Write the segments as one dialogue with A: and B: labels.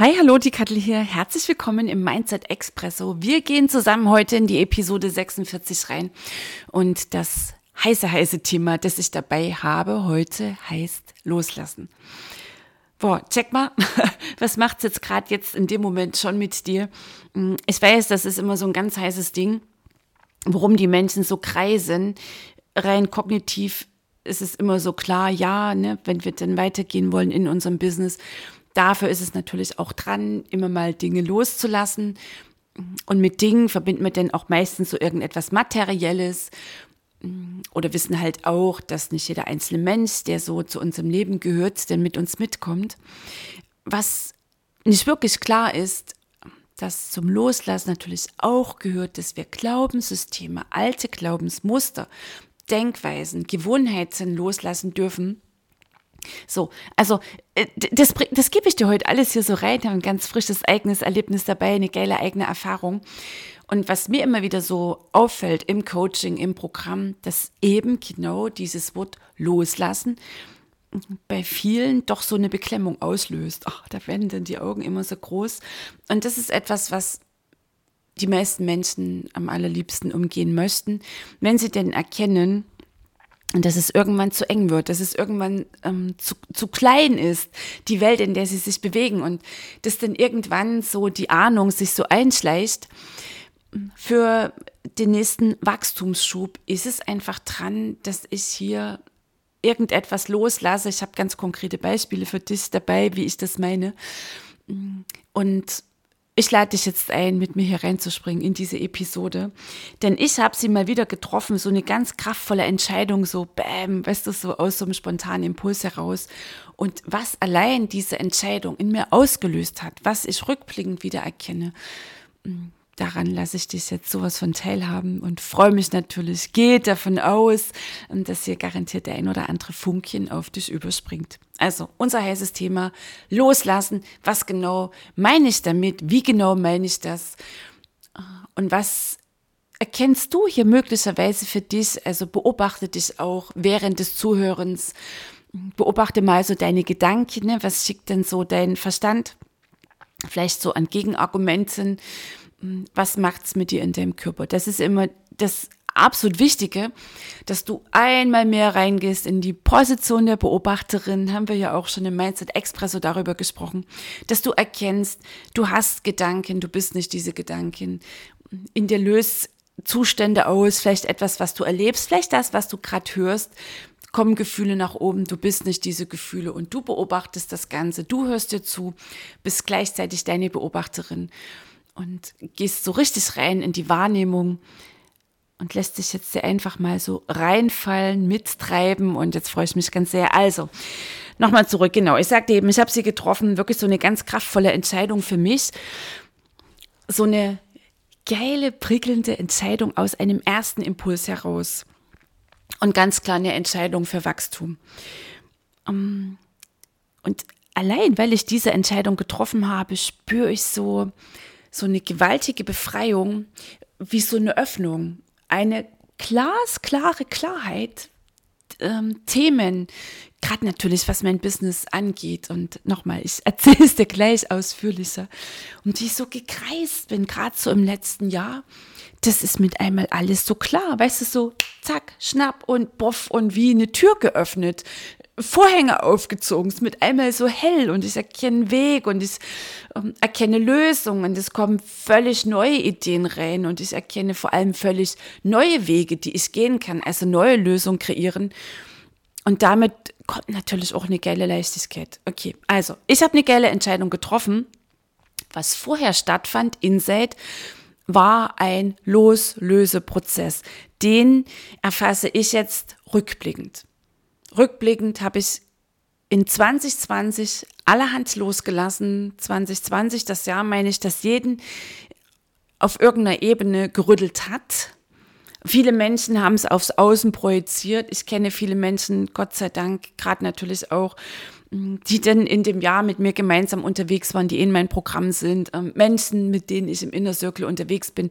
A: Hi, hallo, die Kattel hier. Herzlich willkommen im Mindset Expresso. Wir gehen zusammen heute in die Episode 46 rein. Und das heiße, heiße Thema, das ich dabei habe heute, heißt Loslassen. Boah, check mal, was macht's jetzt gerade jetzt in dem Moment schon mit dir? Hm, ich weiß, das ist immer so ein ganz heißes Ding, worum die Menschen so kreisen. Rein kognitiv ist es immer so klar, ja, ne, wenn wir dann weitergehen wollen in unserem Business, Dafür ist es natürlich auch dran, immer mal Dinge loszulassen. Und mit Dingen verbinden wir dann auch meistens so irgendetwas Materielles oder wissen halt auch, dass nicht jeder einzelne Mensch, der so zu unserem Leben gehört, denn mit uns mitkommt. Was nicht wirklich klar ist, dass zum Loslassen natürlich auch gehört, dass wir Glaubenssysteme, alte Glaubensmuster, Denkweisen, Gewohnheiten loslassen dürfen, so, also äh, das, das gebe ich dir heute alles hier so rein, ein ganz frisches eigenes Erlebnis dabei, eine geile eigene Erfahrung. Und was mir immer wieder so auffällt im Coaching, im Programm, dass eben genau dieses Wort loslassen bei vielen doch so eine Beklemmung auslöst. Ach, da werden dann die Augen immer so groß. Und das ist etwas, was die meisten Menschen am allerliebsten umgehen möchten, wenn sie denn erkennen, und dass es irgendwann zu eng wird, dass es irgendwann ähm, zu, zu klein ist, die Welt, in der sie sich bewegen und dass dann irgendwann so die Ahnung sich so einschleicht, für den nächsten Wachstumsschub ist es einfach dran, dass ich hier irgendetwas loslasse. Ich habe ganz konkrete Beispiele für dich dabei, wie ich das meine. Und ich lade dich jetzt ein, mit mir hier reinzuspringen in diese Episode. Denn ich habe sie mal wieder getroffen, so eine ganz kraftvolle Entscheidung, so bäm, weißt du, so aus so einem spontanen Impuls heraus. Und was allein diese Entscheidung in mir ausgelöst hat, was ich rückblickend wieder erkenne, daran lasse ich dich jetzt sowas von teilhaben und freue mich natürlich, geht davon aus, dass hier garantiert der ein oder andere Funkchen auf dich überspringt. Also unser heißes Thema, loslassen. Was genau meine ich damit? Wie genau meine ich das? Und was erkennst du hier möglicherweise für dich? Also beobachte dich auch während des Zuhörens. Beobachte mal so deine Gedanken. Ne? Was schickt denn so dein Verstand? Vielleicht so an Gegenargumenten was macht's mit dir in deinem Körper? Das ist immer das absolut Wichtige, dass du einmal mehr reingehst in die Position der Beobachterin, haben wir ja auch schon im Mindset Expresso darüber gesprochen, dass du erkennst, du hast Gedanken, du bist nicht diese Gedanken. In dir löst Zustände aus, vielleicht etwas, was du erlebst, vielleicht das, was du gerade hörst, kommen Gefühle nach oben, du bist nicht diese Gefühle und du beobachtest das Ganze, du hörst dir zu, bist gleichzeitig deine Beobachterin und gehst so richtig rein in die Wahrnehmung und lässt dich jetzt sehr einfach mal so reinfallen, mittreiben und jetzt freue ich mich ganz sehr. Also, nochmal zurück, genau, ich sagte eben, ich habe sie getroffen, wirklich so eine ganz kraftvolle Entscheidung für mich. So eine geile, prickelnde Entscheidung aus einem ersten Impuls heraus. Und ganz klar eine Entscheidung für Wachstum. Ähm, und allein, weil ich diese Entscheidung getroffen habe, spüre ich so, so eine gewaltige Befreiung, wie so eine Öffnung, eine glasklare Klarheit, ähm, Themen, gerade natürlich, was mein Business angeht. Und nochmal, ich erzähle es dir gleich ausführlicher. Und ich so gekreist bin, gerade so im letzten Jahr, das ist mit einmal alles so klar, weißt du, so zack, schnapp und boff und wie eine Tür geöffnet. Vorhänge aufgezogen, ist mit einmal so hell und ich erkenne Weg und ich ähm, erkenne Lösungen und es kommen völlig neue Ideen rein und ich erkenne vor allem völlig neue Wege, die ich gehen kann, also neue Lösungen kreieren. Und damit kommt natürlich auch eine geile Leichtigkeit. Okay, also ich habe eine geile Entscheidung getroffen. Was vorher stattfand, Insight, war ein Loslöseprozess. Den erfasse ich jetzt rückblickend. Rückblickend habe ich in 2020 allerhand losgelassen. 2020, das Jahr meine ich, das jeden auf irgendeiner Ebene gerüttelt hat. Viele Menschen haben es aufs Außen projiziert. Ich kenne viele Menschen, Gott sei Dank, gerade natürlich auch, die dann in dem Jahr mit mir gemeinsam unterwegs waren, die in meinem Programm sind, ähm, Menschen, mit denen ich im Inner Circle unterwegs bin,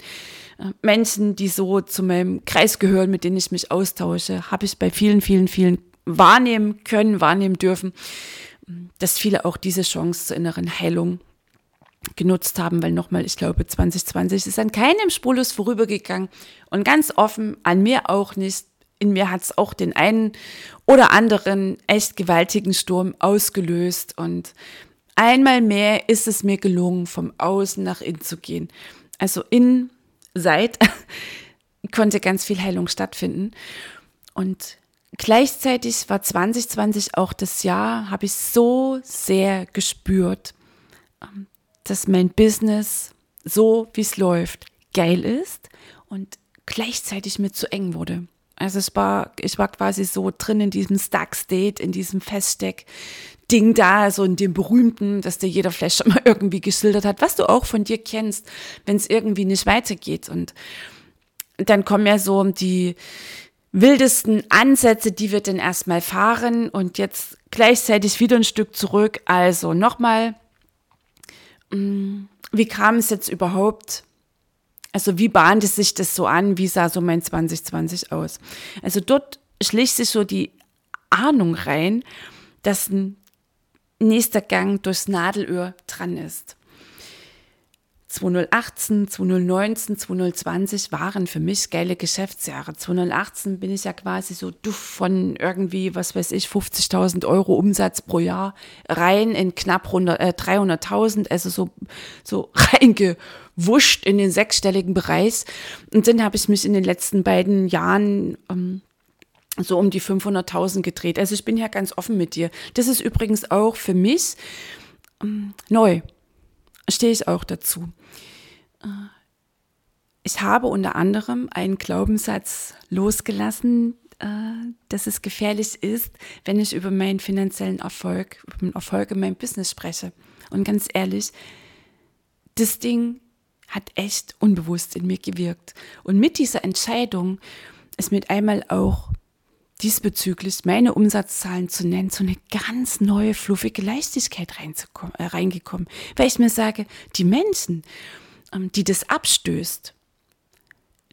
A: äh, Menschen, die so zu meinem Kreis gehören, mit denen ich mich austausche, habe ich bei vielen, vielen, vielen wahrnehmen können, wahrnehmen dürfen, dass viele auch diese Chance zur inneren Heilung genutzt haben, weil nochmal, ich glaube, 2020 ist an keinem spurlos vorübergegangen und ganz offen, an mir auch nicht in mir hat es auch den einen oder anderen echt gewaltigen Sturm ausgelöst. Und einmal mehr ist es mir gelungen, vom Außen nach innen zu gehen. Also in, seit konnte ganz viel Heilung stattfinden. Und gleichzeitig war 2020 auch das Jahr, habe ich so sehr gespürt, ähm, dass mein Business so, wie es läuft, geil ist und gleichzeitig mir zu eng wurde. Also es war, ich war quasi so drin in diesem Stuck State, in diesem Feststeck. Ding da, so in dem berühmten, dass dir jeder vielleicht schon mal irgendwie geschildert hat, was du auch von dir kennst, wenn es irgendwie nicht weitergeht. Und dann kommen ja so die wildesten Ansätze, die wir dann erstmal fahren und jetzt gleichzeitig wieder ein Stück zurück. Also nochmal, mm, wie kam es jetzt überhaupt also wie bahnte sich das so an? Wie sah so mein 2020 aus? Also dort schlich sich so die Ahnung rein, dass ein nächster Gang durchs Nadelöhr dran ist. 2018, 2019, 2020 waren für mich geile Geschäftsjahre. 2018 bin ich ja quasi so duff von irgendwie, was weiß ich, 50.000 Euro Umsatz pro Jahr rein in knapp äh, 300.000, also so, so reingewuscht in den sechsstelligen Bereich. Und dann habe ich mich in den letzten beiden Jahren ähm, so um die 500.000 gedreht. Also ich bin ja ganz offen mit dir. Das ist übrigens auch für mich ähm, neu stehe ich auch dazu. Äh, ich habe unter anderem einen Glaubenssatz losgelassen, äh, dass es gefährlich ist, wenn ich über meinen finanziellen Erfolg, über den Erfolg in meinem Business spreche. Und ganz ehrlich, das Ding hat echt unbewusst in mir gewirkt. Und mit dieser Entscheidung ist mit einmal auch diesbezüglich meine Umsatzzahlen zu nennen, so eine ganz neue, fluffige Leichtigkeit äh, reingekommen. Weil ich mir sage, die Menschen, ähm, die das abstößt,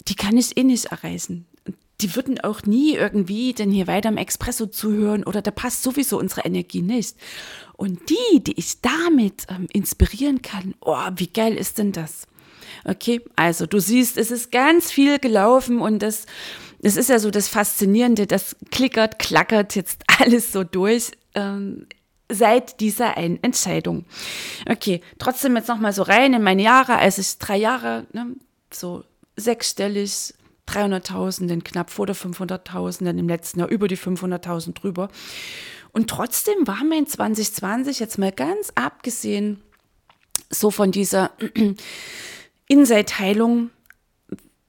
A: die kann ich eh nicht erreichen. Die würden auch nie irgendwie denn hier weiter am Expresso zuhören oder da passt sowieso unsere Energie nicht. Und die, die ich damit ähm, inspirieren kann, oh, wie geil ist denn das? Okay, also du siehst, es ist ganz viel gelaufen und das, das ist ja so das Faszinierende, das klickert, klackert jetzt alles so durch. Ähm, seit dieser einen Entscheidung. Okay, trotzdem jetzt nochmal so rein in meine Jahre, als ich drei Jahre, ne, so sechsstellig, 300.000, dann knapp vor der 500.000, dann im letzten Jahr über die 500.000 drüber. Und trotzdem war mein 2020 jetzt mal ganz abgesehen so von dieser Inside-Heilung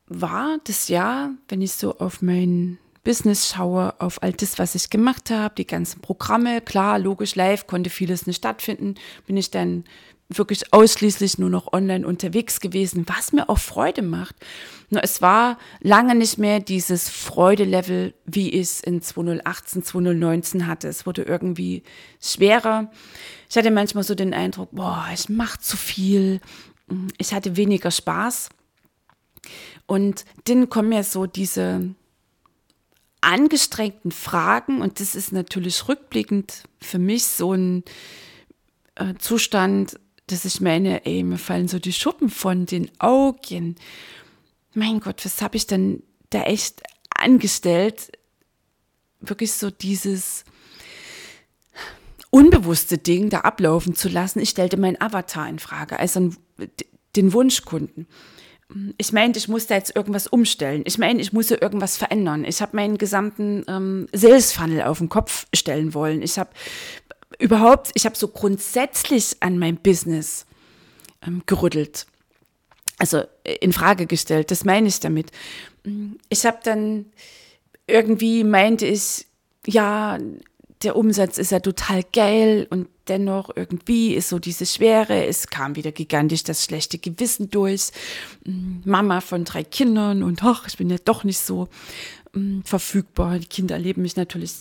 A: war das Jahr, wenn ich so auf mein Business schaue, auf all das, was ich gemacht habe, die ganzen Programme, klar, logisch, live konnte vieles nicht stattfinden, bin ich dann wirklich ausschließlich nur noch online unterwegs gewesen, was mir auch Freude macht. Nur es war lange nicht mehr dieses Freudelevel, wie ich es in 2018, 2019 hatte. Es wurde irgendwie schwerer. Ich hatte manchmal so den Eindruck, boah, ich mache zu viel. Ich hatte weniger Spaß. Und dann kommen ja so diese angestrengten Fragen und das ist natürlich rückblickend für mich so ein äh, Zustand, dass ich meine, ey, mir fallen so die Schuppen von den Augen. Mein Gott, was habe ich denn da echt angestellt? Wirklich so dieses unbewusste Ding da ablaufen zu lassen. Ich stellte meinen Avatar in Frage, also den Wunschkunden ich meinte, ich musste jetzt irgendwas umstellen. Ich meine, ich musste irgendwas verändern. Ich habe meinen gesamten ähm, Sales Funnel auf den Kopf stellen wollen. Ich habe überhaupt, ich habe so grundsätzlich an mein Business ähm, gerüttelt. also in Frage gestellt. Das meine ich damit. Ich habe dann irgendwie meinte ich, ja, der Umsatz ist ja total geil und dennoch irgendwie ist so diese Schwere. Es kam wieder gigantisch das schlechte Gewissen durch. Mama von drei Kindern und ach, ich bin ja doch nicht so ähm, verfügbar. Die Kinder erleben mich natürlich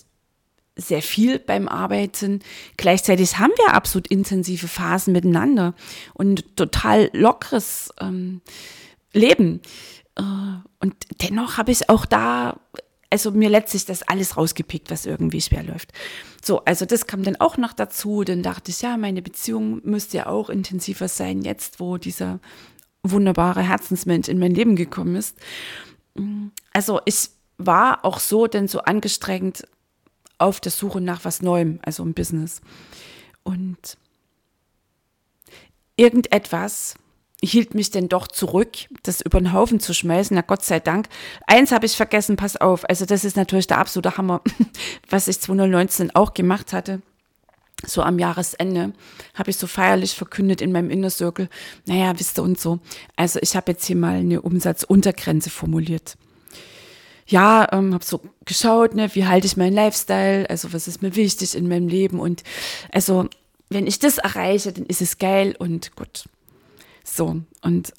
A: sehr viel beim Arbeiten. Gleichzeitig haben wir absolut intensive Phasen miteinander und total lockeres ähm, Leben. Äh, und dennoch habe ich auch da, also mir letztlich das alles rausgepickt, was irgendwie schwer läuft. So, also das kam dann auch noch dazu. Dann dachte ich, ja, meine Beziehung müsste ja auch intensiver sein, jetzt wo dieser wunderbare Herzensmensch in mein Leben gekommen ist. Also ich war auch so denn so angestrengt auf der Suche nach was Neuem, also im Business. Und irgendetwas hielt mich denn doch zurück, das über den Haufen zu schmeißen. Na Gott sei Dank. Eins habe ich vergessen, pass auf. Also das ist natürlich der absolute Hammer, was ich 2019 auch gemacht hatte. So am Jahresende habe ich so feierlich verkündet in meinem Inner Circle, naja, wisst ihr und so. Also ich habe jetzt hier mal eine Umsatzuntergrenze formuliert ja, ähm, habe so geschaut, ne, wie halte ich meinen Lifestyle, also was ist mir wichtig in meinem Leben und also wenn ich das erreiche, dann ist es geil und gut. So, und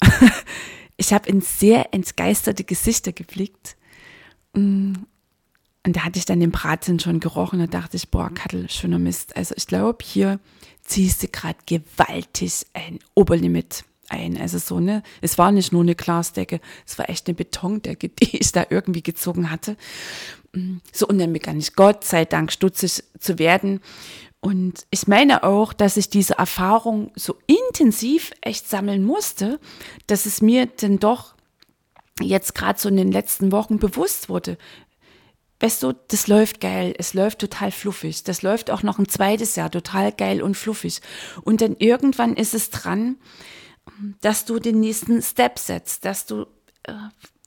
A: ich habe in sehr entgeisterte Gesichter geblickt. Mm, und da hatte ich dann den Braten schon gerochen. Da dachte ich, boah, Kattel, schöner Mist. Also ich glaube, hier ziehst du gerade gewaltig ein Oberlimit ein. Also so, ne, es war nicht nur eine Glasdecke, es war echt eine Betondecke, die ich da irgendwie gezogen hatte. Mm, so, und dann begann ich Gott sei Dank stutzig zu werden. Und ich meine auch, dass ich diese Erfahrung so intensiv echt sammeln musste, dass es mir denn doch jetzt gerade so in den letzten Wochen bewusst wurde. Weißt du, das läuft geil, es läuft total fluffig. Das läuft auch noch ein zweites Jahr total geil und fluffig. Und dann irgendwann ist es dran, dass du den nächsten Step setzt, dass du äh,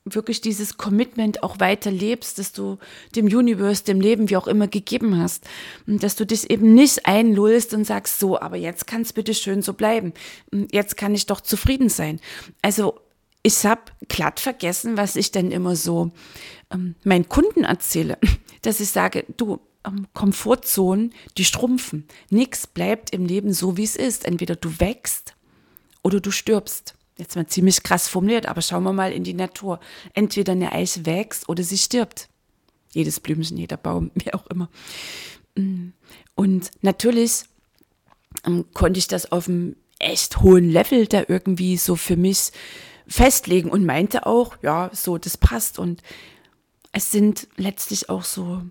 A: wirklich dieses Commitment auch weiter lebst, dass du dem Universe, dem Leben, wie auch immer gegeben hast, und dass du dich eben nicht einlullst und sagst, so, aber jetzt kann es bitte schön so bleiben, jetzt kann ich doch zufrieden sein. Also ich habe glatt vergessen, was ich denn immer so ähm, meinen Kunden erzähle, dass ich sage, du, ähm, Komfortzonen, die schrumpfen. Nichts bleibt im Leben so, wie es ist. Entweder du wächst oder du stirbst. Jetzt mal ziemlich krass formuliert, aber schauen wir mal in die Natur. Entweder eine Eiche wächst oder sie stirbt. Jedes Blümchen, jeder Baum, wie auch immer. Mm. Und natürlich ähm, konnte ich das auf einem echt hohen Level da irgendwie so für mich festlegen und meinte auch, ja, so, das passt. Und es sind letztlich auch so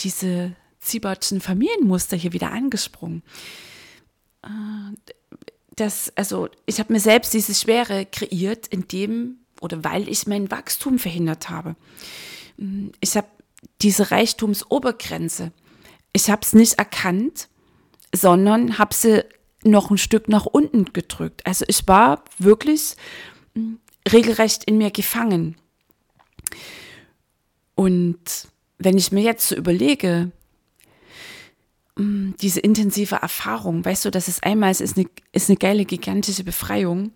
A: diese Ziebertschen Familienmuster hier wieder angesprungen. Äh, das, also ich habe mir selbst diese Schwere kreiert, indem oder weil ich mein Wachstum verhindert habe. Ich habe diese Reichtumsobergrenze, ich habe es nicht erkannt, sondern habe sie noch ein Stück nach unten gedrückt. Also ich war wirklich hm, regelrecht in mir gefangen. Und wenn ich mir jetzt so überlege, diese intensive Erfahrung, weißt du, dass es einmal ist, ist eine, ist eine geile, gigantische Befreiung.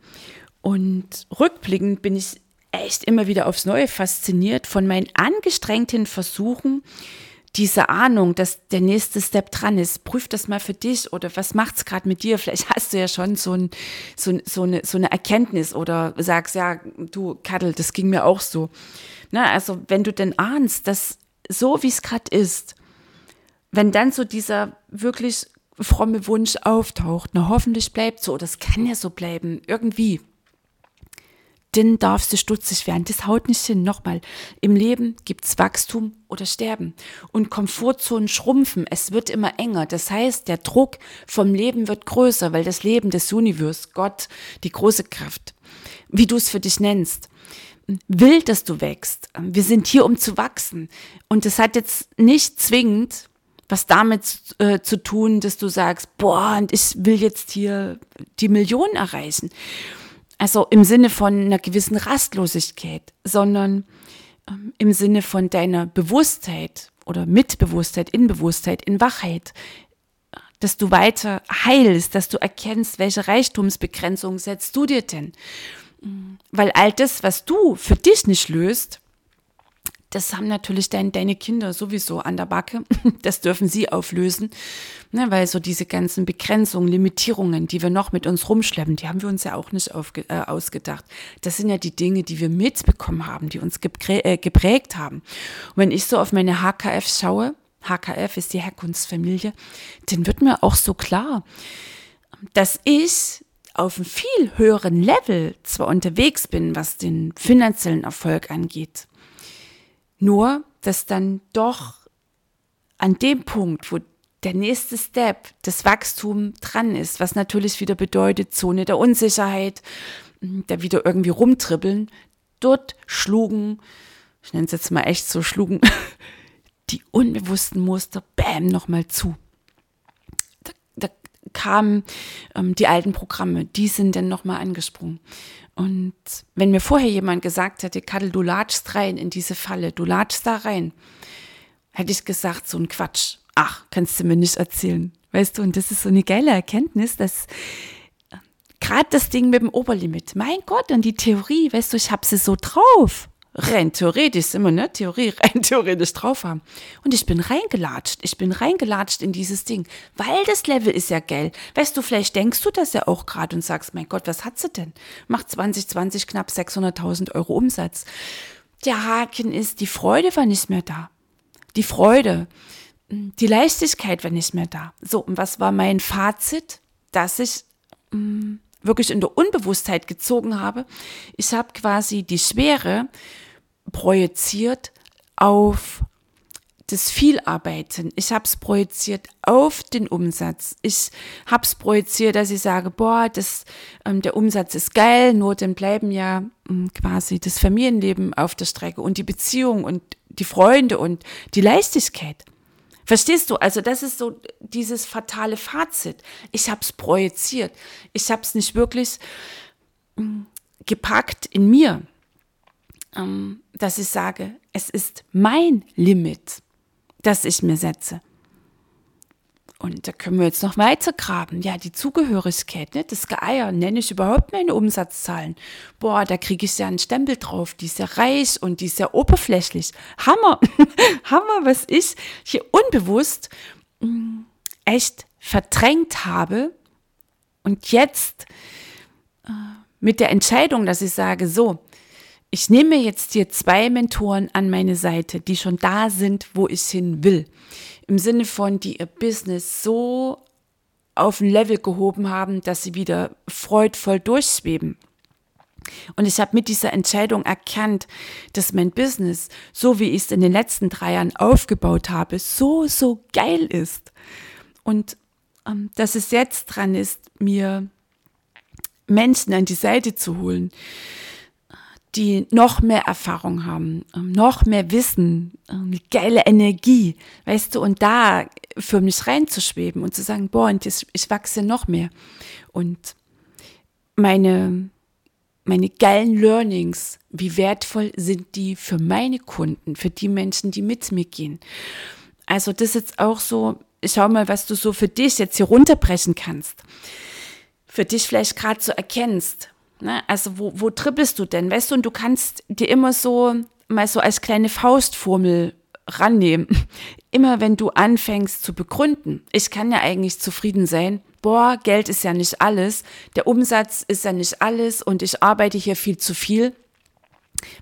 A: Und rückblickend bin ich echt immer wieder aufs Neue fasziniert von meinen angestrengten Versuchen, diese Ahnung, dass der nächste Step dran ist. Prüf das mal für dich oder was macht's gerade mit dir? Vielleicht hast du ja schon so, ein, so, so, eine, so eine Erkenntnis oder sagst, ja, du Kaddel, das ging mir auch so. Na, also wenn du denn ahnst, dass so wie es gerade ist, wenn dann so dieser wirklich fromme Wunsch auftaucht, na hoffentlich bleibt so, das kann ja so bleiben, irgendwie, dann darfst du stutzig werden. Das haut nicht hin. Nochmal, im Leben gibt's Wachstum oder Sterben. Und Komfortzonen schrumpfen. Es wird immer enger. Das heißt, der Druck vom Leben wird größer, weil das Leben des Universums, Gott, die große Kraft, wie du es für dich nennst, will, dass du wächst. Wir sind hier, um zu wachsen. Und das hat jetzt nicht zwingend was damit äh, zu tun, dass du sagst, boah, und ich will jetzt hier die Million erreichen. Also im Sinne von einer gewissen Rastlosigkeit, sondern ähm, im Sinne von deiner Bewusstheit oder Mitbewusstheit, Inbewusstheit, in Wachheit, dass du weiter heilst, dass du erkennst, welche Reichtumsbegrenzung setzt du dir denn? Weil all das, was du für dich nicht löst, das haben natürlich dein, deine Kinder sowieso an der Backe. Das dürfen sie auflösen. Ne, weil so diese ganzen Begrenzungen, Limitierungen, die wir noch mit uns rumschleppen, die haben wir uns ja auch nicht aufge, äh, ausgedacht. Das sind ja die Dinge, die wir mitbekommen haben, die uns geprä äh, geprägt haben. Und wenn ich so auf meine HKF schaue, HKF ist die Herkunftsfamilie, dann wird mir auch so klar, dass ich auf einem viel höheren Level zwar unterwegs bin, was den finanziellen Erfolg angeht, nur, dass dann doch an dem Punkt, wo der nächste Step, das Wachstum dran ist, was natürlich wieder bedeutet, Zone der Unsicherheit, da wieder irgendwie rumtribbeln, dort schlugen, ich nenne es jetzt mal echt so, schlugen die unbewussten Muster, bam, nochmal zu. Da, da kamen ähm, die alten Programme, die sind dann nochmal angesprungen. Und wenn mir vorher jemand gesagt hätte, Kadel, du latschst rein in diese Falle, du latschst da rein, hätte ich gesagt, so ein Quatsch. Ach, kannst du mir nicht erzählen. Weißt du, und das ist so eine geile Erkenntnis, dass äh, gerade das Ding mit dem Oberlimit, mein Gott, und die Theorie, weißt du, ich habe sie so drauf rein theoretisch immer, ne, Theorie rein theoretisch drauf haben. Und ich bin reingelatscht. Ich bin reingelatscht in dieses Ding, weil das Level ist ja geil. Weißt du, vielleicht denkst du das ja auch gerade und sagst, mein Gott, was hat sie denn? Macht 2020 knapp 600.000 Euro Umsatz. Der Haken ist, die Freude war nicht mehr da. Die Freude, die Leichtigkeit war nicht mehr da. So, und was war mein Fazit? Dass ich mh, mm, wirklich in der Unbewusstheit gezogen habe. Ich habe quasi die Schwere projiziert auf das Vielarbeiten. Ich habe es projiziert auf den Umsatz. Ich habe es projiziert, dass ich sage, boah, das, ähm, der Umsatz ist geil, nur dann bleiben ja ähm, quasi das Familienleben auf der Strecke und die Beziehung und die Freunde und die Leichtigkeit. Verstehst du? Also das ist so dieses fatale Fazit. Ich habe es projiziert. Ich habe es nicht wirklich ähm, gepackt in mir, ähm, dass ich sage, es ist mein Limit, das ich mir setze. Und da können wir jetzt noch weiter graben. Ja, die Zugehörigkeit, ne? das Geier, nenne ich überhaupt meine Umsatzzahlen. Boah, da kriege ich ja einen Stempel drauf, die ist ja reich und die ist ja oberflächlich. Hammer, Hammer, was ich hier unbewusst mh, mm, echt verdrängt habe. Und jetzt äh, mit der Entscheidung, dass ich sage, so, ich nehme jetzt hier zwei Mentoren an meine Seite, die schon da sind, wo ich hin will im Sinne von, die ihr Business so auf ein Level gehoben haben, dass sie wieder freudvoll durchschweben. Und ich habe mit dieser Entscheidung erkannt, dass mein Business, so wie ich es in den letzten drei Jahren aufgebaut habe, so, so geil ist. Und ähm, dass es jetzt dran ist, mir Menschen an die Seite zu holen, die noch mehr Erfahrung haben, ähm, noch mehr Wissen, ähm, geile Energie, weißt du, und da für mich reinzuschweben und zu sagen, boah, und ich, ich wachse noch mehr. Und meine, meine geilen Learnings, wie wertvoll sind die für meine Kunden, für die Menschen, die mit mir gehen. Also das ist jetzt auch so, schau mal, was du so für dich jetzt hier runterbrechen kannst. Für dich vielleicht gerade so erkennst, Ne? Also wo, wo trippelst du denn? Weißt du, und du kannst dir immer so mal so als kleine Faustformel rannehmen. Immer wenn du anfängst zu begründen, ich kann ja eigentlich zufrieden sein, boah, Geld ist ja nicht alles, der Umsatz ist ja nicht alles und ich arbeite hier viel zu viel,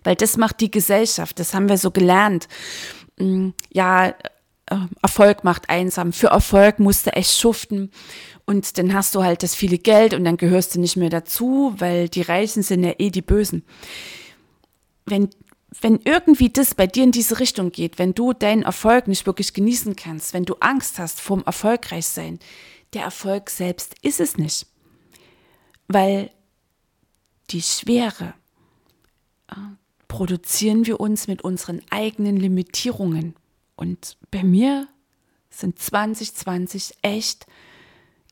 A: weil das macht die Gesellschaft, das haben wir so gelernt. Mm, ja, Erfolg macht einsam. Für Erfolg musst du echt schuften. Und dann hast du halt das viele Geld und dann gehörst du nicht mehr dazu, weil die Reichen sind ja eh die Bösen. Wenn, wenn irgendwie das bei dir in diese Richtung geht, wenn du deinen Erfolg nicht wirklich genießen kannst, wenn du Angst hast vorm Erfolgreichsein, der Erfolg selbst ist es nicht. Weil die Schwere äh, produzieren wir uns mit unseren eigenen Limitierungen. Und bei mir sind 2020 echt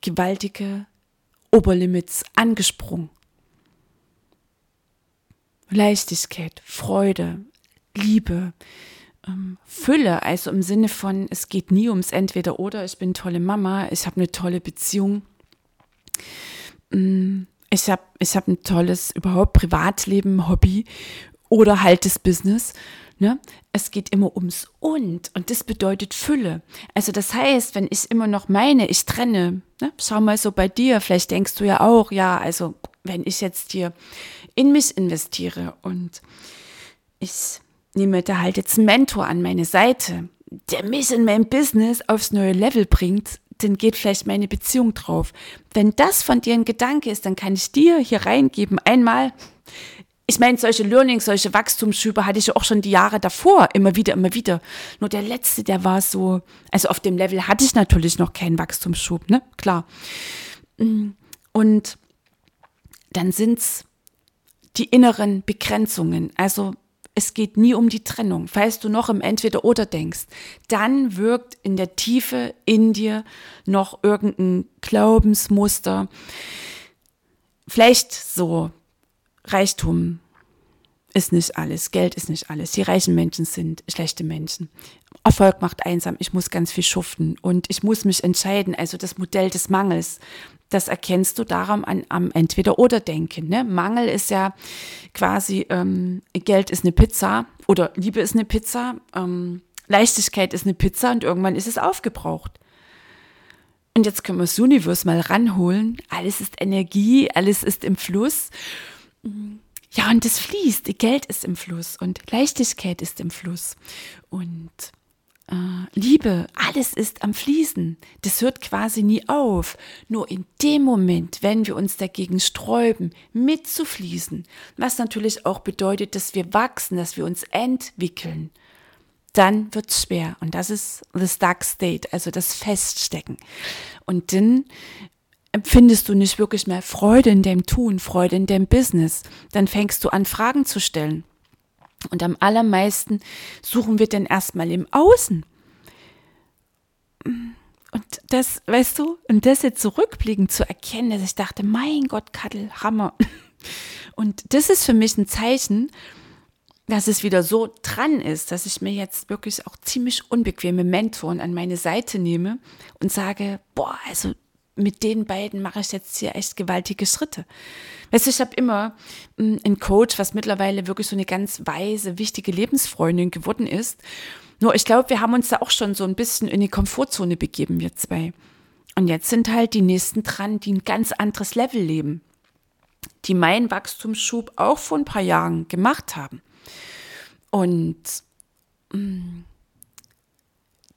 A: gewaltige Oberlimits angesprungen. Leichtigkeit, Freude, Liebe, ähm, Fülle, also im Sinne von, es geht nie ums Entweder oder, ich bin tolle Mama, ich habe eine tolle Beziehung, mm, ich habe ich hab ein tolles überhaupt Privatleben, Hobby oder halt das Business. Ne? Es geht immer ums Und und das bedeutet Fülle. Also das heißt, wenn ich immer noch meine, ich trenne, ne? schau mal so bei dir, vielleicht denkst du ja auch, ja, also wenn ich jetzt hier in mich investiere und ich nehme da halt jetzt einen Mentor an meine Seite, der mich in meinem Business aufs neue Level bringt, dann geht vielleicht meine Beziehung drauf. Wenn das von dir ein Gedanke ist, dann kann ich dir hier reingeben, einmal, ich meine, solche Learnings, solche Wachstumsschübe hatte ich ja auch schon die Jahre davor, immer wieder, immer wieder. Nur der letzte, der war so, also auf dem Level hatte ich natürlich noch keinen Wachstumsschub, ne? Klar. Und dann sind's die inneren Begrenzungen. Also es geht nie um die Trennung. Falls du noch im Entweder-Oder denkst, dann wirkt in der Tiefe in dir noch irgendein Glaubensmuster. Vielleicht so, Reichtum ist nicht alles, Geld ist nicht alles. Die reichen Menschen sind schlechte Menschen. Erfolg macht einsam, ich muss ganz viel schuften und ich muss mich entscheiden. Also das Modell des Mangels, das erkennst du daran an, am Entweder-Oder-Denken. Ne? Mangel ist ja quasi, ähm, Geld ist eine Pizza oder Liebe ist eine Pizza, ähm, Leichtigkeit ist eine Pizza und irgendwann ist es aufgebraucht. Und jetzt können wir das Universum mal ranholen. Alles ist Energie, alles ist im Fluss. Ja, und es fließt. Geld ist im Fluss und Leichtigkeit ist im Fluss. Und äh, Liebe, alles ist am Fließen. Das hört quasi nie auf. Nur in dem Moment, wenn wir uns dagegen sträuben, mitzufließen, was natürlich auch bedeutet, dass wir wachsen, dass wir uns entwickeln, dann wird es schwer. Und das ist the stuck state, also das Feststecken. Und dann empfindest du nicht wirklich mehr Freude in dem Tun, Freude in dem Business. Dann fängst du an, Fragen zu stellen. Und am allermeisten suchen wir denn erstmal im Außen. Und das, weißt du, und das jetzt zurückblickend zu erkennen, dass ich dachte, mein Gott, Kattel, Hammer. Und das ist für mich ein Zeichen, dass es wieder so dran ist, dass ich mir jetzt wirklich auch ziemlich unbequeme Mentoren an meine Seite nehme und sage, boah, also mit den beiden mache ich jetzt hier echt gewaltige Schritte. Weißt du, ich habe immer hm, einen Coach, was mittlerweile wirklich so eine ganz weise, wichtige Lebensfreundin geworden ist. Nur ich glaube, wir haben uns da auch schon so ein bisschen in die Komfortzone begeben, wir zwei. Und jetzt sind halt die nächsten dran, die ein ganz anderes Level leben. Die meinen Wachstumsschub auch vor ein paar Jahren gemacht haben. Und hm,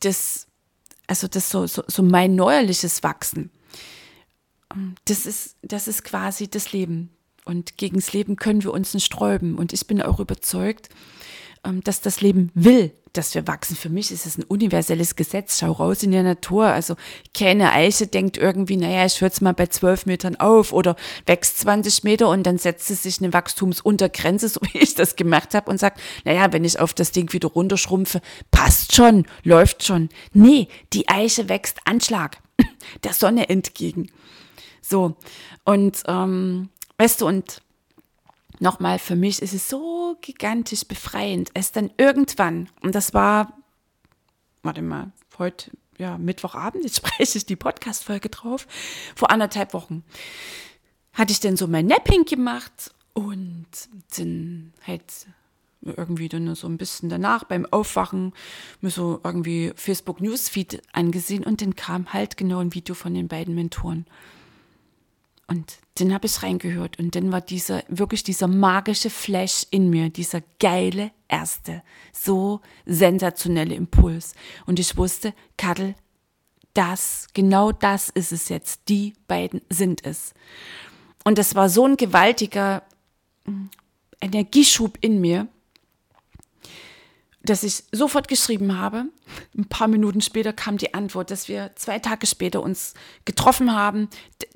A: das, also das so, so, so mein neuerliches Wachsen das ist, das ist quasi das Leben. Und gegen das Leben können wir uns nicht sträuben. Und ich bin auch überzeugt, ähm, dass das Leben will, dass wir wachsen. Für mich ist es ein universelles Gesetz. Schau raus in der Natur. Also keine Eiche denkt irgendwie, naja, ich höre jetzt mal bei zwölf Metern auf oder wächst 20 Meter und dann setzt es sich eine Wachstumsuntergrenze, so wie ich das gemacht habe und sagt, naja, wenn ich auf das Ding wieder runterschrumpfe, passt schon, läuft schon. Nee, die Eiche wächst Anschlag der Sonne entgegen. So, und ähm, weißt du, und nochmal, für mich ist es so gigantisch befreiend, es dann irgendwann, und das war, warte mal, heute, ja, Mittwochabend, jetzt spreche ich die Podcast-Folge drauf, vor anderthalb Wochen, hatte ich dann so mein Napping gemacht und dann halt irgendwie dann so ein bisschen danach beim Aufwachen mir so irgendwie Facebook Newsfeed angesehen und dann kam halt genau ein Video von den beiden Mentoren. Und dann habe ich reingehört und dann war dieser, wirklich dieser magische Flash in mir, dieser geile erste, so sensationelle Impuls. Und ich wusste, Kadel, das, genau das ist es jetzt. Die beiden sind es. Und das war so ein gewaltiger hm, Energieschub in mir, dass ich sofort geschrieben habe. Ein paar Minuten später kam die Antwort, dass wir zwei Tage später uns getroffen haben.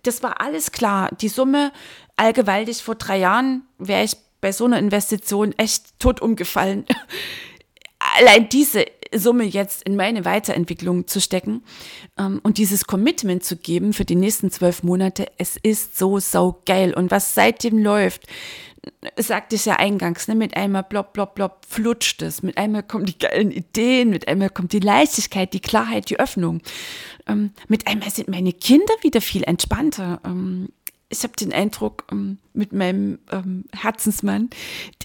A: Das war alles klar. Die Summe allgewaltig vor drei Jahren wäre ich bei so einer Investition echt tot umgefallen. allein diese Summe jetzt in meine Weiterentwicklung zu stecken ähm, und dieses Commitment zu geben für die nächsten zwölf Monate, es ist so sau geil. Und was seitdem läuft, sagte ich ja eingangs, ne, mit einmal blopp, blopp, blopp flutscht es, mit einmal kommen die geilen Ideen, mit einmal kommt die Leichtigkeit, die Klarheit, die Öffnung. Ähm, mit einmal sind meine Kinder wieder viel entspannter. Ähm, ich habe den Eindruck ähm, mit meinem ähm, Herzensmann,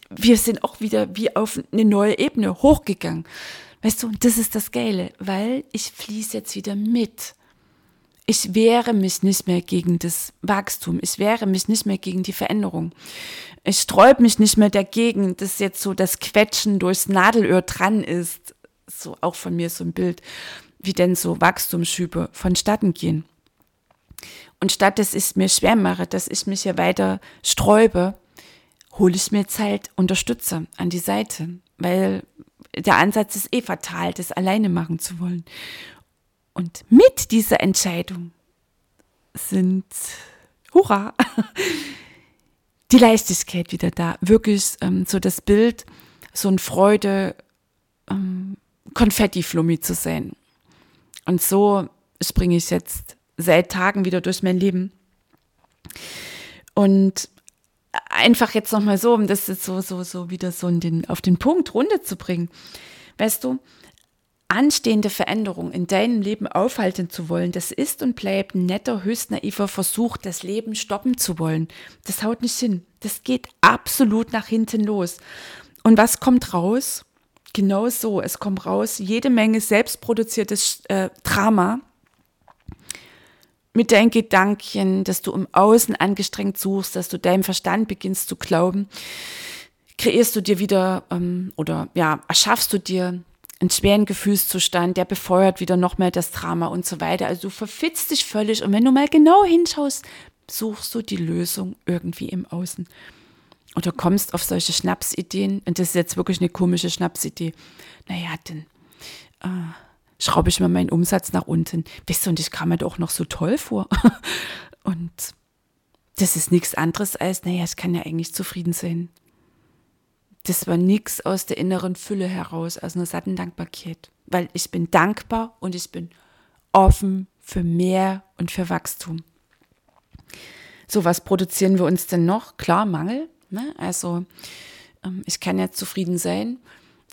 A: wir sind auch wieder wie auf eine neue Ebene hochgegangen. Weißt du, das ist das Geile, weil ich fließe jetzt wieder mit. Ich wehre mich nicht mehr gegen das Wachstum. Ich wehre mich nicht mehr gegen die Veränderung. Ich sträube mich nicht mehr dagegen, dass jetzt so das Quetschen durchs Nadelöhr dran ist. So auch von mir so ein Bild, wie denn so Wachstumsschübe vonstatten gehen. Und statt dass ich es mir schwer mache, dass ich mich hier weiter sträube, hole ich mir jetzt halt Unterstützer an die Seite, weil der Ansatz ist eh fatal, das alleine machen zu wollen. Und mit dieser Entscheidung sind, hurra, die Leichtigkeit wieder da. Wirklich ähm, so das Bild, so ein Freude, ähm, Konfetti-Flummi zu sein. Und so springe ich jetzt seit Tagen wieder durch mein Leben. Und einfach jetzt nochmal so, um das jetzt so, so, so wieder so den, auf den Punkt runterzubringen. Weißt du, anstehende Veränderung in deinem Leben aufhalten zu wollen, das ist und bleibt ein netter, höchst naiver Versuch, das Leben stoppen zu wollen. Das haut nicht hin. Das geht absolut nach hinten los. Und was kommt raus? Genau so. Es kommt raus jede Menge selbstproduziertes äh, Drama, mit deinen Gedanken, dass du im Außen angestrengt suchst, dass du deinem Verstand beginnst zu glauben, kreierst du dir wieder ähm, oder ja, erschaffst du dir einen schweren Gefühlszustand, der befeuert wieder noch mehr das Drama und so weiter. Also du verfitzt dich völlig und wenn du mal genau hinschaust, suchst du die Lösung irgendwie im Außen. Oder kommst auf solche Schnapsideen, und das ist jetzt wirklich eine komische Schnapsidee. Naja, denn äh, schraube ich mal meinen Umsatz nach unten. Wisst ihr, und ich kam mir doch noch so toll vor. und das ist nichts anderes als, naja, ich kann ja eigentlich zufrieden sein. Das war nichts aus der inneren Fülle heraus, aus einer satten Dankbarkeit. Weil ich bin dankbar und ich bin offen für mehr und für Wachstum. So, was produzieren wir uns denn noch? Klar, Mangel. Ne? Also, ähm, ich kann ja zufrieden sein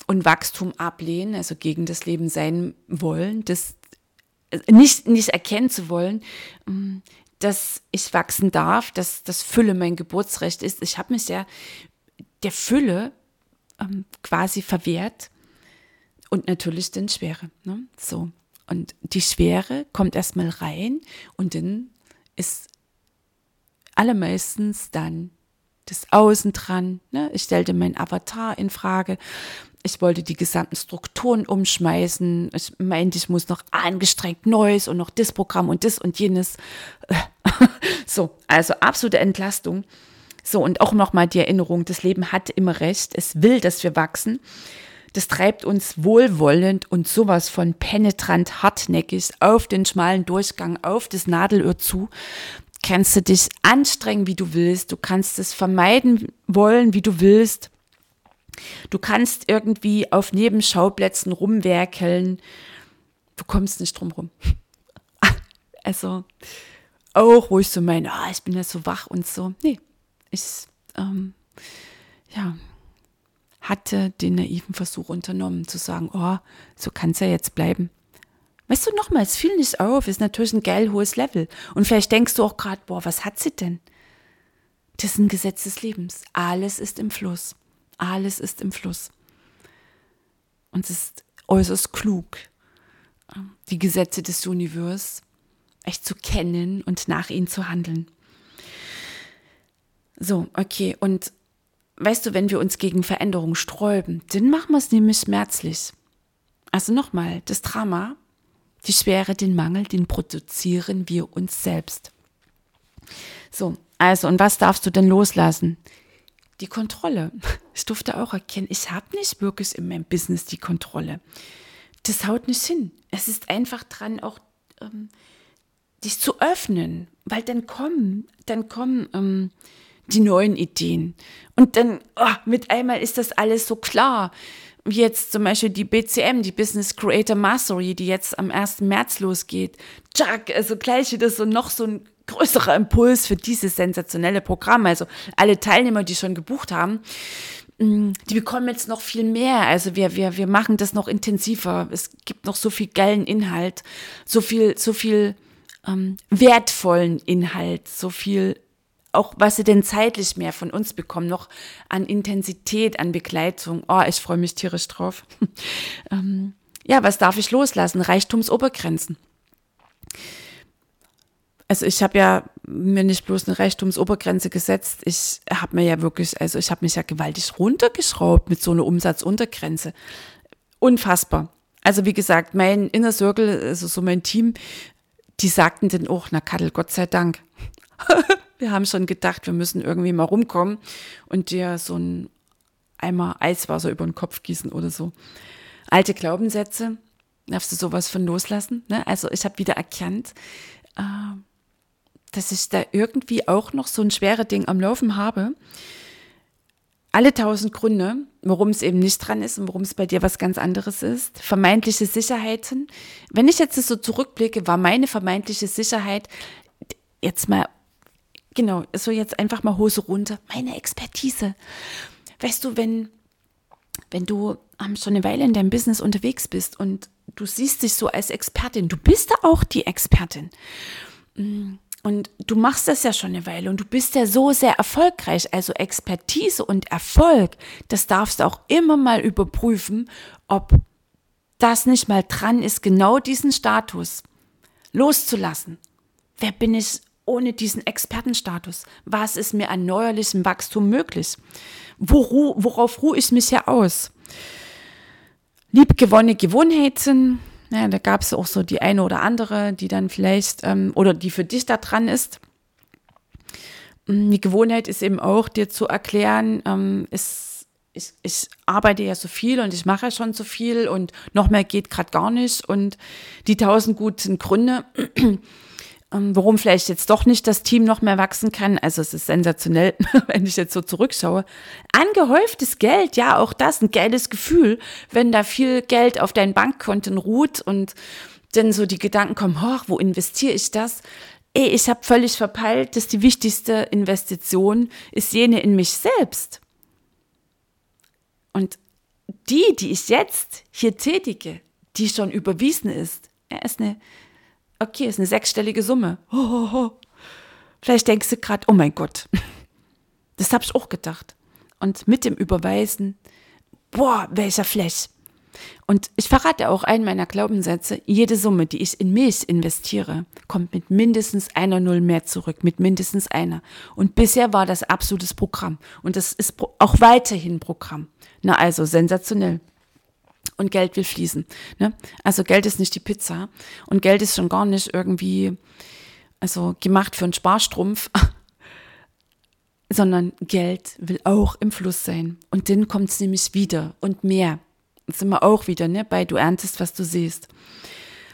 A: und Wachstum ablehnen, also gegen das Leben sein wollen, das äh, nicht, nicht erkennen zu wollen, ähm, dass ich wachsen darf, dass das Fülle mein Geburtsrecht ist. Ich habe mich ja der Fülle ähm, quasi verwehrt und natürlich den Schwere. Ne? So. Und die Schwere kommt erstmal rein und dann ist allermeistens dann das Außen dran. Ne? Ich stellte mein Avatar in Frage ich wollte die gesamten Strukturen umschmeißen. Ich meinte, ich muss noch angestrengt Neues und noch das Programm und das und jenes. so, also absolute Entlastung. So, und auch nochmal die Erinnerung, das Leben hat immer recht. Es will, dass wir wachsen. Das treibt uns wohlwollend und sowas von penetrant hartnäckig auf den schmalen Durchgang, auf das Nadelöhr zu. Kannst du dich anstrengen, wie du willst. Du kannst es vermeiden wollen, wie du willst. Du kannst irgendwie auf Nebenschauplätzen rumwerkeln. Du kommst nicht drum rum. Also auch, wo ich so meine, ah, ich bin ja so wach und so. Nee, ich, ähm, ja, hatte den naiven Versuch unternommen, zu sagen, oh, so kann es ja jetzt bleiben. Weißt du, nochmals, fiel nicht auf, ist natürlich ein geil hohes Level. Und vielleicht denkst du auch gerade, boah, was hat sie denn? Das ist ein Gesetz des Lebens. Alles ist im Fluss. Alles ist im Fluss. Und es ist äußerst klug, die Gesetze des Universums echt zu kennen und nach ihnen zu handeln. So, okay. Und weißt du, wenn wir uns gegen Veränderung sträuben, dann machen wir es nämlich schmerzlich. Also nochmal, das Drama, die Schwere, den Mangel, den produzieren wir uns selbst. So, also, und was darfst du denn loslassen? die Kontrolle. Ich durfte auch erkennen, ich habe nicht wirklich in meinem Business die Kontrolle. Das haut nicht hin. Es ist einfach dran, auch ähm, dich zu öffnen, weil dann kommen, dann kommen ähm, die neuen Ideen. Und dann oh, mit einmal ist das alles so klar. wie jetzt zum Beispiel die BCM, die Business Creator Mastery, die jetzt am 1. März losgeht. Jack, also gleich wieder so noch so ein größerer Impuls für dieses sensationelle Programm. Also alle Teilnehmer, die schon gebucht haben, mm, die bekommen jetzt noch viel mehr. Also wir, wir, wir machen das noch intensiver. Es gibt noch so viel geilen Inhalt, so viel, so viel ähm, wertvollen Inhalt, so viel auch was sie denn zeitlich mehr von uns bekommen, noch an Intensität, an Begleitung. Oh, ich freue mich tierisch drauf. ähm, ja, was darf ich loslassen? Reichtumsobergrenzen. Also ich habe ja mir nicht bloß eine Reichtumsobergrenze gesetzt, ich habe mir ja wirklich, also ich habe mich ja gewaltig runtergeschraubt mit so einer Umsatzuntergrenze. Unfassbar. Also wie gesagt, mein Inner Circle, also so mein Team, die sagten dann auch, na Kattel, Gott sei Dank. wir haben schon gedacht, wir müssen irgendwie mal rumkommen und dir so ein Eimer Eiswasser über den Kopf gießen oder so. Alte Glaubenssätze, darfst du sowas von loslassen? Ne? Also ich habe wieder erkannt, äh, dass ich da irgendwie auch noch so ein schweres Ding am Laufen habe. Alle tausend Gründe, warum es eben nicht dran ist und warum es bei dir was ganz anderes ist. Vermeintliche Sicherheiten. Wenn ich jetzt so zurückblicke, war meine vermeintliche Sicherheit jetzt mal, genau, so jetzt einfach mal Hose runter, meine Expertise. Weißt du, wenn, wenn du schon eine Weile in deinem Business unterwegs bist und du siehst dich so als Expertin, du bist da auch die Expertin. Mm, und du machst das ja schon eine Weile und du bist ja so sehr erfolgreich. Also Expertise und Erfolg, das darfst du auch immer mal überprüfen, ob das nicht mal dran ist, genau diesen Status loszulassen. Wer bin ich ohne diesen Expertenstatus? Was ist mir an neuerlichem Wachstum möglich? worauf ruhe ich mich ja aus? Liebgewonnene Gewohnheiten, ja, da gab es auch so die eine oder andere, die dann vielleicht, ähm, oder die für dich da dran ist. Mm, die Gewohnheit ist eben auch, dir zu erklären, ähm, ist, ich, ich arbeite ja so viel und ich mache ja schon so viel und noch mehr geht gerade gar nicht. Und die tausend guten Gründe, ähm, warum vielleicht jetzt doch nicht das Team noch mehr wachsen kann. Also es ist sensationell, wenn ich jetzt so zurückschaue. Angehäuftes Geld, ja, auch das, ein geiles Gefühl, wenn da viel Geld auf deinen Bankkonten ruht und dann so die Gedanken kommen, hoch, wo investiere ich das? Ey, ich habe völlig verpeilt, dass die wichtigste Investition ist jene in mich selbst. Und die, die ich jetzt hier tätige, die schon überwiesen ist, ist eine okay, ist eine sechsstellige Summe. Ho, ho, ho. Vielleicht denkst du gerade, oh mein Gott. Das habe ich auch gedacht. Und mit dem Überweisen, boah, welcher Flash. Und ich verrate auch einen meiner Glaubenssätze, jede Summe, die ich in mich investiere, kommt mit mindestens einer Null mehr zurück, mit mindestens einer. Und bisher war das absolutes Programm. Und das ist auch weiterhin Programm. Na also, sensationell und Geld will fließen. Ne? Also Geld ist nicht die Pizza und Geld ist schon gar nicht irgendwie also gemacht für einen Sparstrumpf, sondern Geld will auch im Fluss sein. Und dann kommt es nämlich wieder und mehr. Das sind wir auch wieder, ne? Bei du erntest, was du siehst.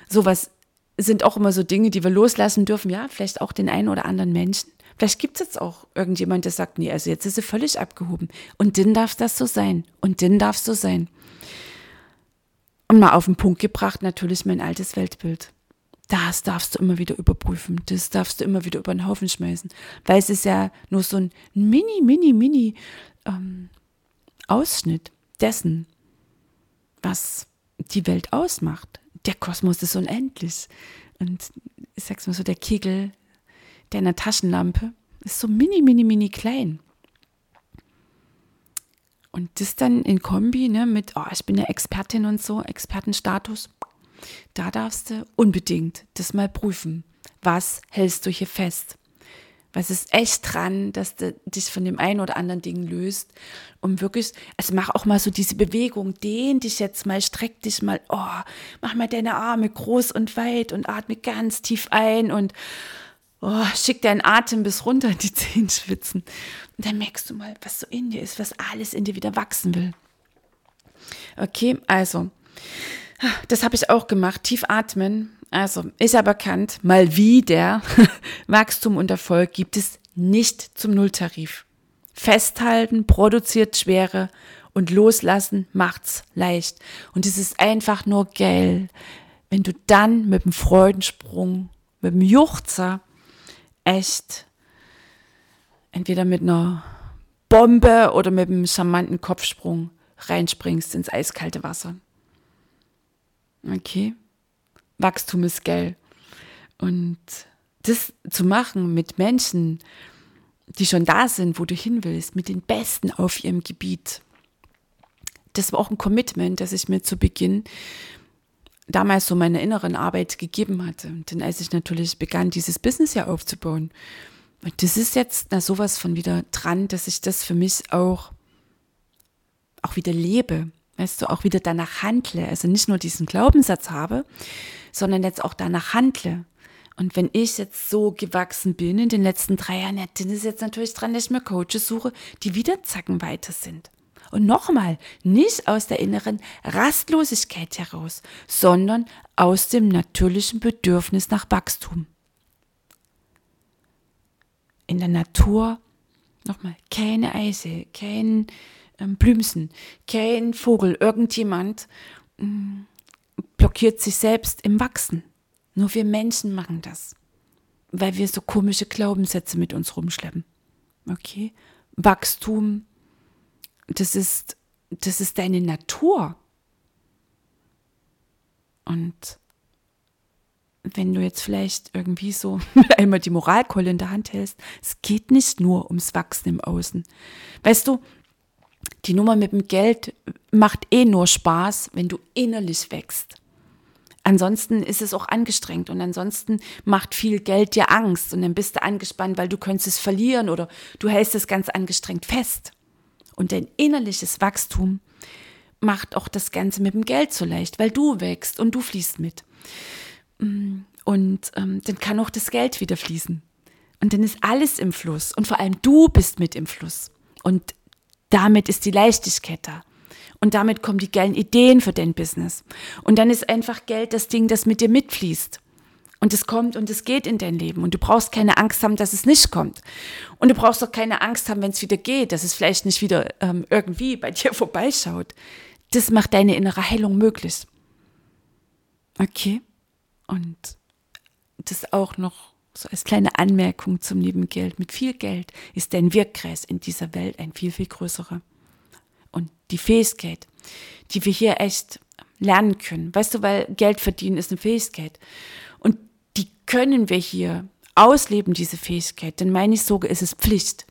A: Sowas sind auch immer so Dinge, die wir loslassen dürfen. Ja, vielleicht auch den einen oder anderen Menschen. Vielleicht gibt es jetzt auch irgendjemand, der sagt, nee, also jetzt ist sie völlig abgehoben. Und dann darf das so sein. Und dann darf es so sein. Und mal auf den Punkt gebracht, natürlich mein altes Weltbild. Das darfst du immer wieder überprüfen. Das darfst du immer wieder über den Haufen schmeißen. Weil es ist ja nur so ein mini, mini, mini ähm, Ausschnitt dessen, was die Welt ausmacht. Der Kosmos ist unendlich. Und ich sag's mal so, der Kegel deiner Taschenlampe ist so mini, mini, mini klein. Und das dann in Kombi ne, mit, oh, ich bin ja Expertin und so, Expertenstatus, da darfst du unbedingt das mal prüfen. Was hältst du hier fest? Was ist echt dran, dass du dich von dem einen oder anderen Ding löst? Um wirklich, also mach auch mal so diese Bewegung, dehn dich jetzt mal, streck dich mal, oh, mach mal deine Arme groß und weit und atme ganz tief ein und oh, schick deinen Atem bis runter in die Zehen. Und dann merkst du mal, was so in dir ist, was alles in dir wieder wachsen will. Okay, also, das habe ich auch gemacht, tief atmen. Also, ich habe erkannt, mal wieder, Wachstum und Erfolg gibt es nicht zum Nulltarif. Festhalten produziert Schwere Und loslassen macht's leicht. Und es ist einfach nur geil, wenn du dann mit dem Freudensprung, mit dem Juchzer echt entweder mit einer Bombe oder mit einem charmanten Kopfsprung reinspringst ins eiskalte Wasser. Okay? Wachstum ist geil. Und das zu machen mit Menschen, die schon da sind, wo du hin willst, mit den Besten auf ihrem Gebiet. Das war auch ein Commitment, das ich mir zu Beginn damals so meiner inneren Arbeit gegeben hatte. Denn als ich natürlich begann, dieses Business hier aufzubauen, das ist jetzt na, sowas von wieder dran, dass ich das für mich auch, auch wieder lebe. Weißt du, auch wieder danach handle. Also nicht nur diesen Glaubenssatz habe, sondern jetzt auch danach handle. Und wenn ich jetzt so gewachsen bin in den letzten drei Jahren, ja, dann ist jetzt natürlich dran, dass ich mir Coaches suche, die wieder zacken weiter sind. Und nochmal, nicht aus der inneren Rastlosigkeit heraus, sondern aus dem natürlichen Bedürfnis nach Wachstum. In der Natur, nochmal, keine Eise, kein ähm, Blümchen, kein Vogel, irgendjemand mm, blockiert sich selbst im Wachsen. Nur wir Menschen machen das, weil wir so komische Glaubenssätze mit uns rumschleppen. Okay? Wachstum, das ist, das ist deine Natur. Und wenn du jetzt vielleicht irgendwie so einmal die Moralkeule in der Hand hältst, es geht nicht nur ums Wachsen im Außen. Weißt du, die Nummer mit dem Geld macht eh nur Spaß, wenn du innerlich wächst. Ansonsten ist es auch angestrengt und ansonsten macht viel Geld dir Angst und dann bist du angespannt, weil du könntest es verlieren oder du hältst es ganz angestrengt fest. Und dein innerliches Wachstum macht auch das Ganze mit dem Geld so leicht, weil du wächst und du fließt mit. Mm, und ähm, dann kann auch das Geld wieder fließen. Und dann ist alles im Fluss und vor allem du bist mit im Fluss. Und damit ist die Leichtigkeit da. Und damit kommen die geilen Ideen für dein Business. Und dann ist einfach Geld das Ding, das mit dir mitfließt. Und es kommt und es geht in dein Leben. Und du brauchst keine Angst haben, dass es nicht kommt. Und du brauchst auch keine Angst haben, wenn es wieder geht, dass es vielleicht nicht wieder ähm, irgendwie bei dir vorbeischaut. Das macht deine innere Heilung möglich. Okay? Und das auch noch so als kleine Anmerkung zum lieben Geld. Mit viel Geld ist dein Wirkkreis in dieser Welt ein viel, viel größerer und die Fähigkeit, die wir hier echt lernen können. Weißt du, weil Geld verdienen ist eine Fähigkeit. Die können wir hier ausleben, diese Fähigkeit. Denn meine sogar, ist es Pflicht,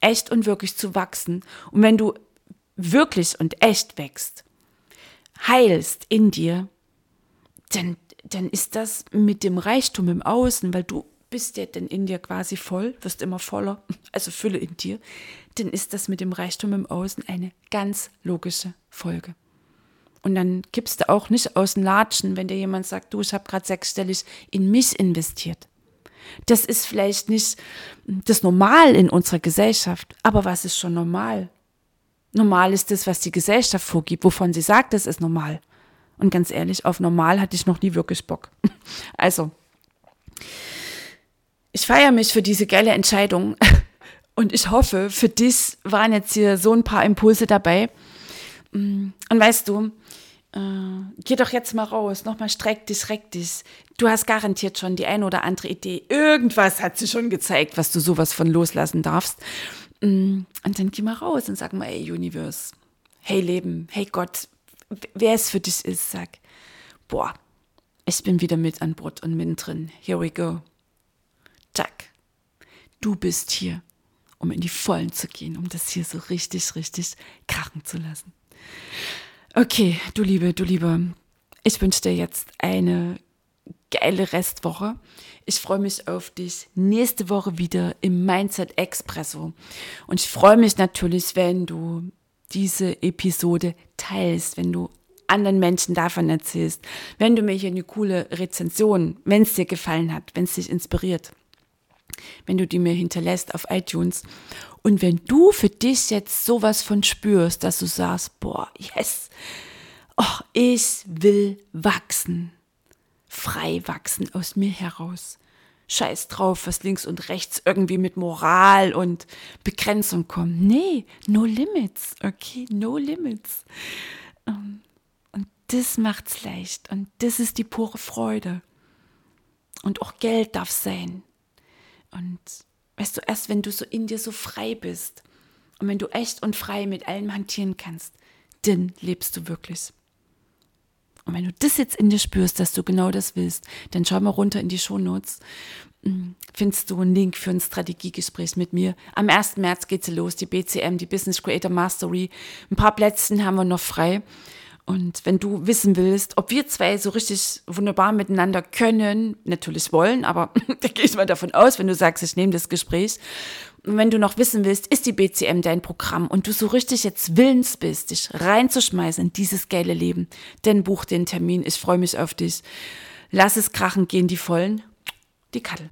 A: echt und wirklich zu wachsen. Und wenn du wirklich und echt wächst, heilst in dir, dann, dann ist das mit dem Reichtum im Außen, weil du bist ja dann in dir quasi voll, wirst immer voller, also Fülle in dir, dann ist das mit dem Reichtum im Außen eine ganz logische Folge. Und dann gibst du auch nicht aus den Latschen, wenn dir jemand sagt, du, ich habe gerade sechsstellig in mich investiert. Das ist vielleicht nicht das Normal in unserer Gesellschaft, aber was ist schon normal? Normal ist das, was die Gesellschaft vorgibt, wovon sie sagt, das ist normal. Und ganz ehrlich, auf normal hatte ich noch nie wirklich Bock. Also, ich feiere mich für diese geile Entscheidung und ich hoffe, für dich waren jetzt hier so ein paar Impulse dabei. Mm, und weißt du, äh, geh doch jetzt mal raus, nochmal streck dich, reck dich. Du hast garantiert schon die eine oder andere Idee. Irgendwas hat sie schon gezeigt, was du sowas von loslassen darfst. Mm, und dann geh mal raus und sag mal, ey Universe, hey Leben, hey Gott, wer es für dich ist, sag, boah, ich bin wieder mit an Bord und mittendrin. Here we go. Zack. Du bist hier, um in die Vollen zu gehen, um das hier so richtig, richtig krachen zu lassen. Okay, du Liebe, du Liebe, ich wünsche dir jetzt eine geile Restwoche. Ich freue mich auf dich nächste Woche wieder im Mindset Expresso. Und ich freue mich natürlich, wenn du diese Episode teilst, wenn du anderen Menschen davon erzählst, wenn du mir hier eine coole Rezension, wenn es dir gefallen hat, wenn es dich inspiriert, wenn du die mir hinterlässt auf iTunes. Und wenn du für dich jetzt sowas von spürst, dass du sagst, boah, yes, oh, ich will wachsen, frei wachsen aus mir heraus, scheiß drauf, was links und rechts irgendwie mit Moral und Begrenzung kommt. Nee, no limits, okay, no limits. Ähm, und das macht's leicht und das ist die pure Freude. Und auch Geld darf sein. Und weißt du, erst wenn du so in dir so frei bist und wenn du echt und frei mit allem hantieren kannst, dann lebst du wirklich. Und wenn du das jetzt in dir spürst, dass du genau das willst, dann schau mal runter in die Shownotes. Hm, findest du einen Link für ein Strategiegespräch mit mir. Am 1. März geht sie los, die BCM, die Business Creator Mastery. Ein paar Plätzchen haben wir noch frei. Und wenn du wissen willst, ob wir zwei so richtig wunderbar miteinander können, natürlich wollen, aber da gehe ich mal davon aus, wenn du sagst, ich nehme das Gespräch und wenn du noch wissen willst, ist die BCM dein Programm und du so richtig jetzt willens bist, dich reinzuschmeißen in dieses geile Leben, dann buch den Termin. Ich freue mich auf dich. Lass es krachen, gehen die Vollen. Die Kattel.